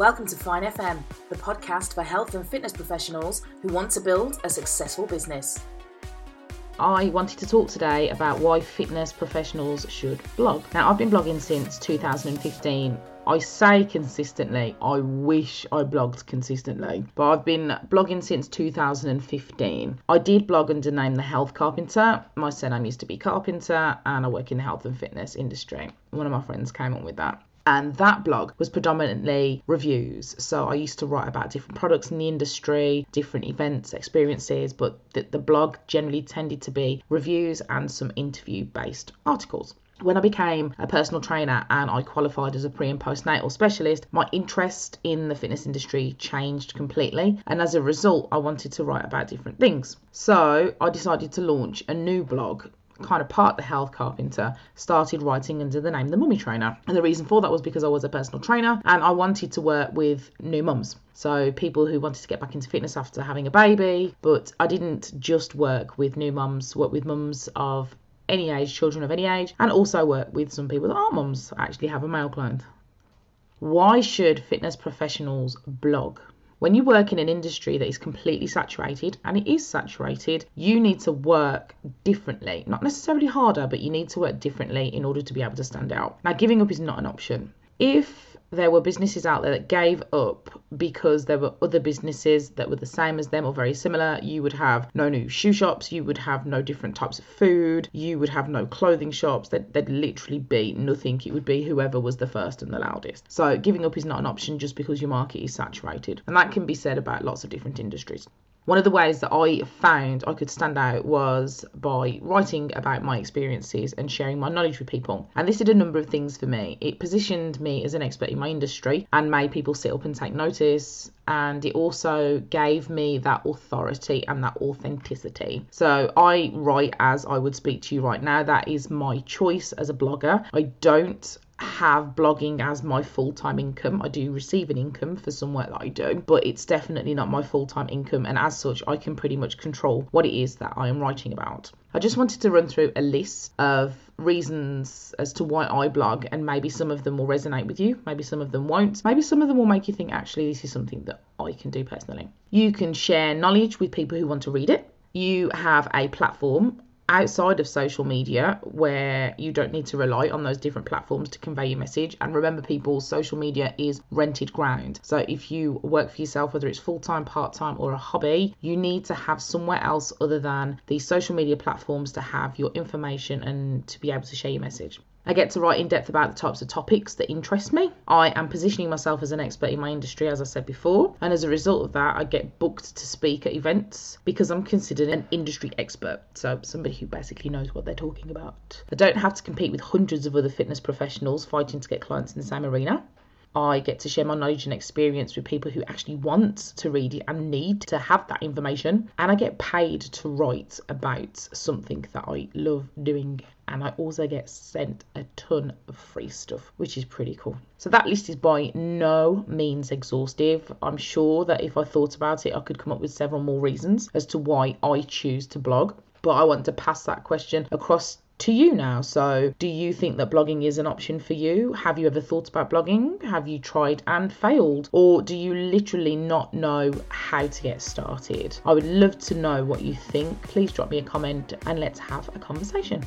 Welcome to Fine FM, the podcast for health and fitness professionals who want to build a successful business. I wanted to talk today about why fitness professionals should blog. Now, I've been blogging since 2015. I say consistently, I wish I blogged consistently, but I've been blogging since 2015. I did blog under the name The Health Carpenter. My surname used to be Carpenter, and I work in the health and fitness industry. One of my friends came up with that and that blog was predominantly reviews. So I used to write about different products in the industry, different events, experiences, but the, the blog generally tended to be reviews and some interview based articles. When I became a personal trainer and I qualified as a pre and postnatal specialist, my interest in the fitness industry changed completely. And as a result, I wanted to write about different things. So I decided to launch a new blog kind of part the health carpenter, started writing under the name The Mummy Trainer. And the reason for that was because I was a personal trainer and I wanted to work with new mums. So people who wanted to get back into fitness after having a baby, but I didn't just work with new mums, work with mums of any age, children of any age, and also work with some people that aren't mums, actually have a male client. Why should fitness professionals blog? When you work in an industry that is completely saturated, and it is saturated, you need to work differently. Not necessarily harder, but you need to work differently in order to be able to stand out. Now, giving up is not an option. If there were businesses out there that gave up because there were other businesses that were the same as them or very similar. You would have no new shoe shops, you would have no different types of food, you would have no clothing shops. There'd, there'd literally be nothing. It would be whoever was the first and the loudest. So giving up is not an option just because your market is saturated. And that can be said about lots of different industries. One of the ways that I found I could stand out was by writing about my experiences and sharing my knowledge with people. And this did a number of things for me. It positioned me as an expert in my industry and made people sit up and take notice. And it also gave me that authority and that authenticity. So I write as I would speak to you right now. That is my choice as a blogger. I don't have blogging as my full time income. I do receive an income for some work that I do, but it's definitely not my full time income. And as such, I can pretty much control what it is that I am writing about. I just wanted to run through a list of reasons as to why I blog, and maybe some of them will resonate with you, maybe some of them won't, maybe some of them will make you think actually this is something that I can do personally. You can share knowledge with people who want to read it. You have a platform outside of social media where you don't need to rely on those different platforms to convey your message. And remember, people, social media is rented ground. So if you work for yourself, whether it's full time, part time, or a hobby, you need to have somewhere else other than the social media platforms to have your information and to be able to share your message. I get to write in depth about the types of topics that interest me. I am positioning myself as an expert in my industry, as I said before, and as a result of that, I get booked to speak at events because I'm considered an industry expert. So, somebody who basically knows what they're talking about. I don't have to compete with hundreds of other fitness professionals fighting to get clients in the same arena. I get to share my knowledge and experience with people who actually want to read it and need to have that information. And I get paid to write about something that I love doing. And I also get sent a ton of free stuff, which is pretty cool. So that list is by no means exhaustive. I'm sure that if I thought about it, I could come up with several more reasons as to why I choose to blog. But I want to pass that question across to you now. So, do you think that blogging is an option for you? Have you ever thought about blogging? Have you tried and failed? Or do you literally not know how to get started? I would love to know what you think. Please drop me a comment and let's have a conversation.